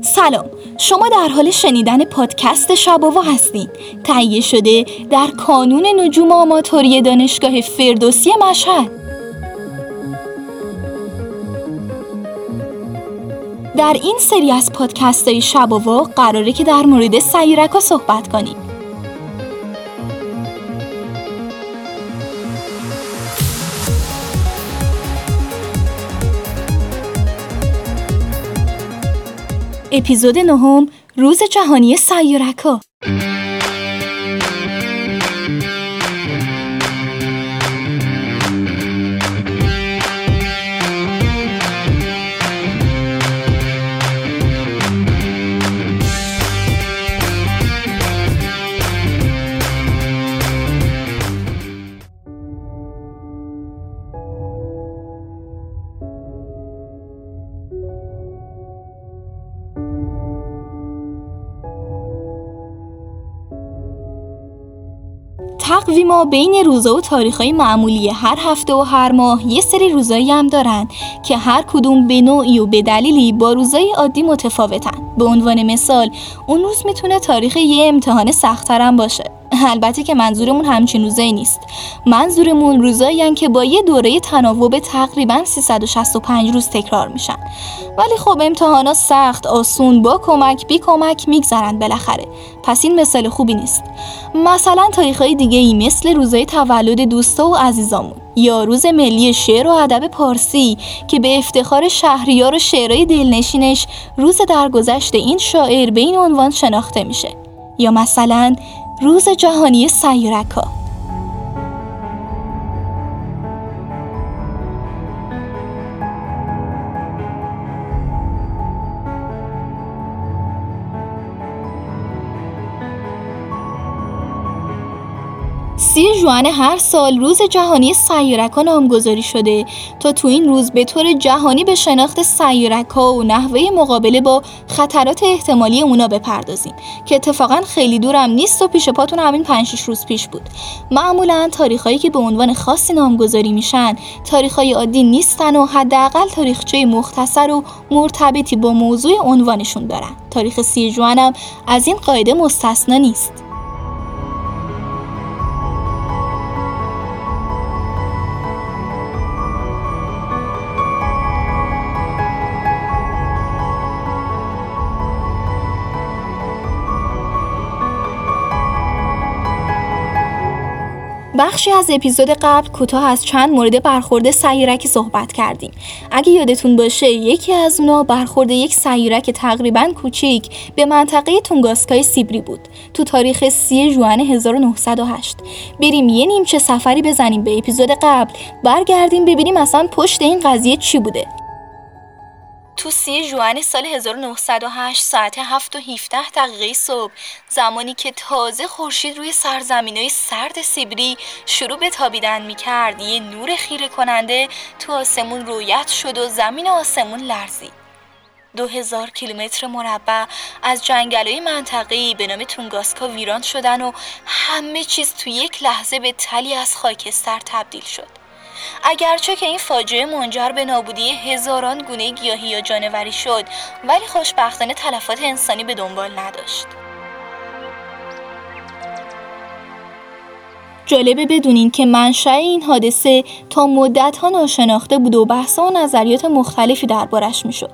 سلام. شما در حال شنیدن پادکست شباوا هستید تهیه شده در کانون نجوم آماتوری دانشگاه فردوسی مشهد. در این سری از پادکست های شباوا قراره که در مورد سیرک صحبت کنیم. اپیزود نهم روز جهانی سیارک ها تقویما بین روزا و تاریخهای معمولی هر هفته و هر ماه یه سری روزایی هم دارن که هر کدوم به نوعی و به دلیلی با روزای عادی متفاوتن. به عنوان مثال اون روز می‌تونه تاریخ یه امتحان سختترم باشه. البته که منظورمون همچین روزایی نیست. منظورمون روزایی که با یه دوره تناوب تقریبا 365 روز تکرار میشن. ولی خب امتحانا سخت آسون با کمک بی کمک میگذرن بالاخره. پس این مثال خوبی نیست. مثلا تاریخهای دیگه ای مثل روزای تولد دوستا و عزیزامون. یا روز ملی شعر و ادب پارسی که به افتخار شهریار و شعرهای دلنشینش روز درگذشت این شاعر به این عنوان شناخته میشه. یا مثلا روز جهانی سیرک ها جوان هر سال روز جهانی سیارک نامگذاری شده تا تو این روز به طور جهانی به شناخت سیارک و نحوه مقابله با خطرات احتمالی اونا بپردازیم که اتفاقا خیلی دورم نیست و پیش پاتون همین 5 روز پیش بود. معمولا تاریخهایی که به عنوان خاصی نامگذاری میشن تاریخهای عادی نیستن و حداقل تاریخچه مختصر و مرتبطی با موضوع عنوانشون دارن. تاریخ سی جوانم از این قاعده مستثنا نیست. بخشی از اپیزود قبل کوتاه از چند مورد برخورد سیارکی صحبت کردیم. اگه یادتون باشه یکی از اونا برخورد یک سیارک تقریبا کوچیک به منطقه تونگاسکای سیبری بود تو تاریخ 30 جوان 1908. بریم یه نیمچه سفری بزنیم به اپیزود قبل برگردیم ببینیم اصلا پشت این قضیه چی بوده. تو سی جوان سال 1908 ساعت 7 و 17 دقیقه صبح زمانی که تازه خورشید روی های سرد سیبری شروع به تابیدن می کرد یه نور خیره کننده تو آسمون رویت شد و زمین آسمون لرزید. دو هزار کیلومتر مربع از جنگلای منطقه‌ای به نام تونگاسکا ویران شدن و همه چیز تو یک لحظه به تلی از خاکستر تبدیل شد. اگرچه که این فاجعه منجر به نابودی هزاران گونه گیاهی یا جانوری شد ولی خوشبختانه تلفات انسانی به دنبال نداشت. جالبه بدونین که منشأ این حادثه تا مدت ها ناشناخته بود و بحث و نظریات مختلفی دربارش می‌شد.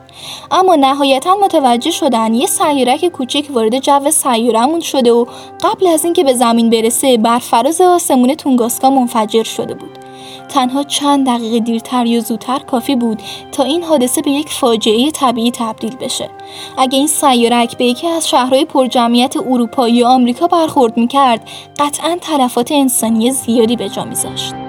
اما نهایتا متوجه شدن یه سیارک کوچک وارد جو سیارمون شده و قبل از اینکه به زمین برسه بر فراز آسمون تونگاسکا منفجر شده بود. تنها چند دقیقه دیرتر یا زودتر کافی بود تا این حادثه به یک فاجعه طبیعی تبدیل بشه. اگه این سیارک به یکی از شهرهای پرجمعیت اروپا یا آمریکا برخورد می‌کرد قطعا تلفات انسانی زیادی به جا میذاشت.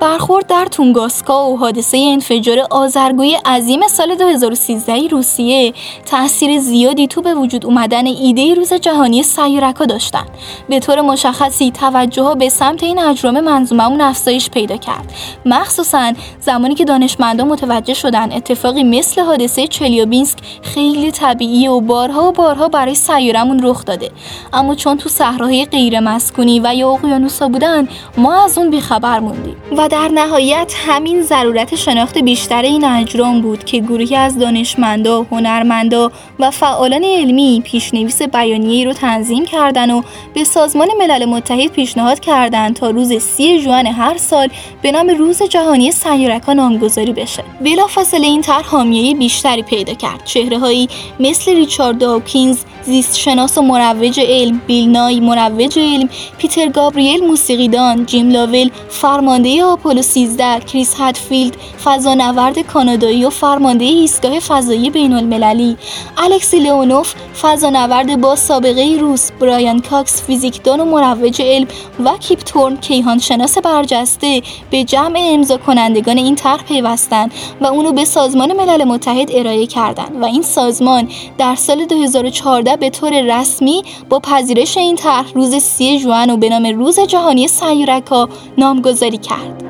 برخورد در تونگاسکا و حادثه انفجار آزرگوی عظیم سال 2013 روسیه تاثیر زیادی تو به وجود اومدن ایده روز جهانی سیارکا داشتن. به طور مشخصی توجه ها به سمت این اجرام منظوممون افزایش پیدا کرد. مخصوصا زمانی که دانشمندان متوجه شدن اتفاقی مثل حادثه چلیابینسک خیلی طبیعی و بارها و بارها برای سیارمون رخ داده. اما چون تو صحراهای غیر مسکونی و یا اقیانوسا بودن ما از اون بیخبر موندیم. و در نهایت همین ضرورت شناخت بیشتر این اجرام بود که گروهی از دانشمندا، هنرمندا و فعالان علمی پیشنویس بیانیه‌ای رو تنظیم کردن و به سازمان ملل متحد پیشنهاد کردند تا روز سی ژوئن هر سال به نام روز جهانی سیارک‌ها نامگذاری بشه. بلافاصله این طرح حامیه بیشتری پیدا کرد. چهرههایی مثل ریچارد داوکینز، زیستشناس و مروج علم، بیل نای مروج علم، پیتر گابریل موسیقیدان، جیم لاول فرمانده آپولو 13 کریس هدفیلد فضانورد کانادایی و فرمانده ایستگاه فضایی بین المللی الکسی لئونوف فضانورد با سابقه روس برایان کاکس فیزیکدان و مروج علم و کیپ تورن کیهان شناس برجسته به جمع امضا کنندگان این طرح پیوستند و اونو به سازمان ملل متحد ارائه کردند و این سازمان در سال 2014 به طور رسمی با پذیرش این طرح روز 3 ژوئن و به نام روز جهانی سیارک‌ها نامگذاری کرد.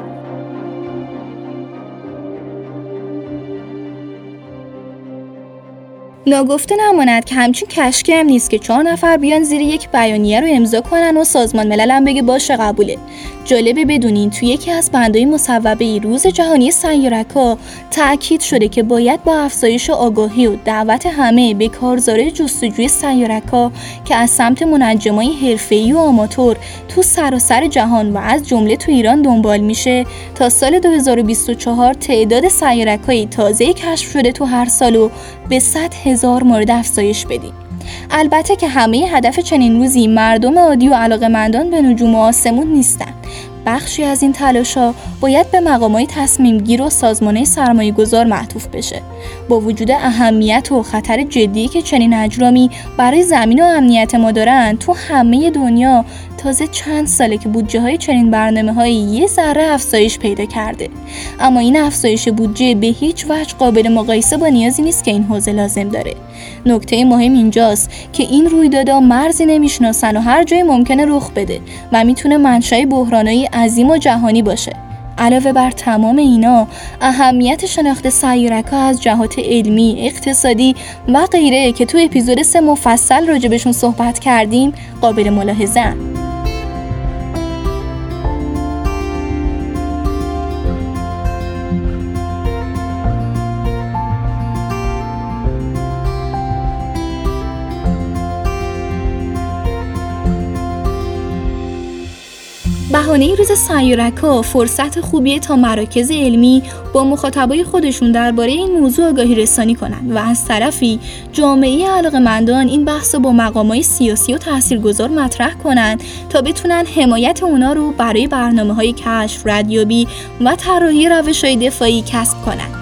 ناگفته نماند که همچین کشکی هم نیست که چهار نفر بیان زیر یک بیانیه رو امضا کنن و سازمان ملل هم بگه باشه قبوله. جالبه بدونین توی یکی از بندهای مصوبه روز جهانی سیارکا تاکید شده که باید با افزایش آگاهی و دعوت همه به کارزاره جستجوی سیارکا که از سمت منجمای حرفه‌ای و آماتور تو سراسر جهان و از جمله تو ایران دنبال میشه تا سال 2024 تعداد سیارکای تازه کشف شده تو هر سال و به 100 هزار مورد افزایش بدیم. البته که همه هدف چنین روزی مردم عادی و علاقمندان به نجوم و آسمون نیستن بخشی از این تلاشا باید به مقامای تصمیم گیر و سازمانه سرمایه گذار معطوف بشه. با وجود اهمیت و خطر جدی که چنین اجرامی برای زمین و امنیت ما دارن تو همه دنیا تازه چند ساله که بودجه های چنین برنامه های یه ذره افزایش پیدا کرده. اما این افزایش بودجه به هیچ وجه قابل مقایسه با نیازی نیست که این حوزه لازم داره. نکته مهم اینجاست که این رویدادها مرزی نمی‌شناسن و هر جای ممکنه رخ بده و می‌تونه منشأ بحرانایی عظیم و جهانی باشه. علاوه بر تمام اینا اهمیت شناخت سیارک از جهات علمی، اقتصادی و غیره که تو اپیزود سه مفصل راجبشون صحبت کردیم قابل ملاحظه. بهانه روز سیارکا فرصت خوبیه تا مراکز علمی با مخاطبای خودشون درباره این موضوع آگاهی رسانی کنند و از طرفی جامعه علاقمندان این بحث با مقامای سیاسی و تاثیرگذار مطرح کنند تا بتونن حمایت اونا رو برای برنامه های کشف، ردیابی و طراحی روش های دفاعی کسب کنند.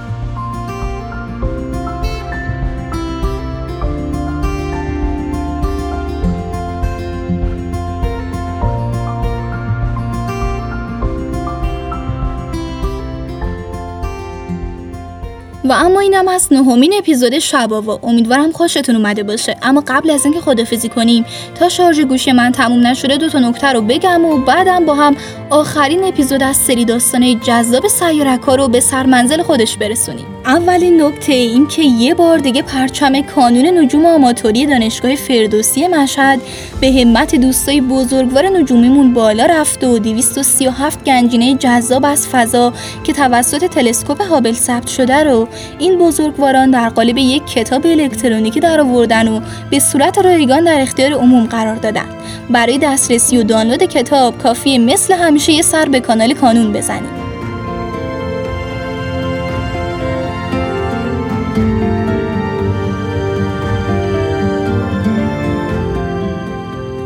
و اما اینم از نهمین اپیزود شباوا امیدوارم خوشتون اومده باشه. اما قبل از اینکه خدافزی کنیم تا شارژ گوشی من تموم نشده دو تا نکته رو بگم و بعدم با هم آخرین اپیزود از سری داستانه جذاب سیارکا رو به سرمنزل خودش برسونیم. اولین نکته این که یه بار دیگه پرچم کانون نجوم آماتوری دانشگاه فردوسی مشهد به همت دوستای بزرگوار نجومیمون بالا رفت و 237 گنجینه جذاب از فضا که توسط تلسکوپ هابل ثبت شده رو این بزرگواران در قالب یک کتاب الکترونیکی در آوردن و به صورت رایگان در اختیار عموم قرار دادن. برای دسترسی و دانلود کتاب کافی مثل همیشه یه سر به کانال کانون بزنید.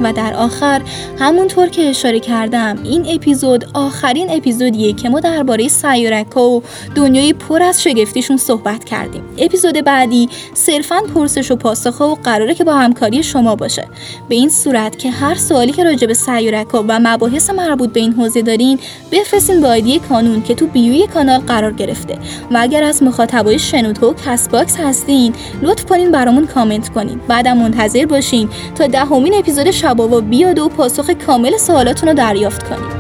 و در آخر همونطور که اشاره کردم این اپیزود آخرین اپیزودیه که ما درباره سیارک و دنیای پر از شگفتیشون صحبت کردیم. اپیزود بعدی صرفا پرسش و پاسخ و قراره که با همکاری شما باشه. به این صورت که هر سوالی که راجع به سیارک و مباحث مربوط به این حوزه دارین بفرستین به آیدی کانون که تو bio ی کانال قرار گرفته. و اگر از مخاطبای شنوتو کست باکس هستین لطف کنین برامون کامنت کنین. بعدم منتظر باشین تا دهمین اپیزود شباوا بیاد و پاسخ کامل سوالاتون رو دریافت کنیم.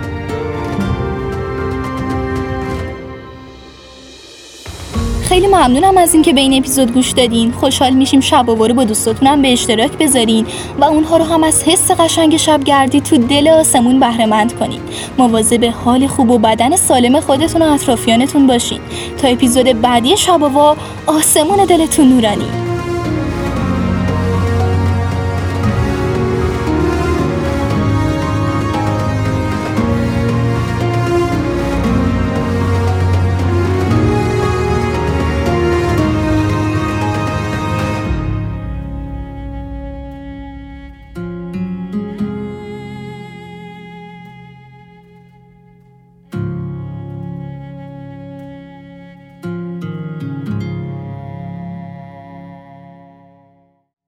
خیلی ممنونم از اینکه به این اپیزود گوش دادین. خوشحال میشیم شب و با دوستاتونم به اشتراک بذارین و اونها رو هم از حس قشنگ شبگردی تو دل آسمون بهره مند کنین. مواظب حال خوب و بدن سالم خودتون و اطرافیانتون باشین. تا اپیزود بعدی شب آسمون دلتون نورانی.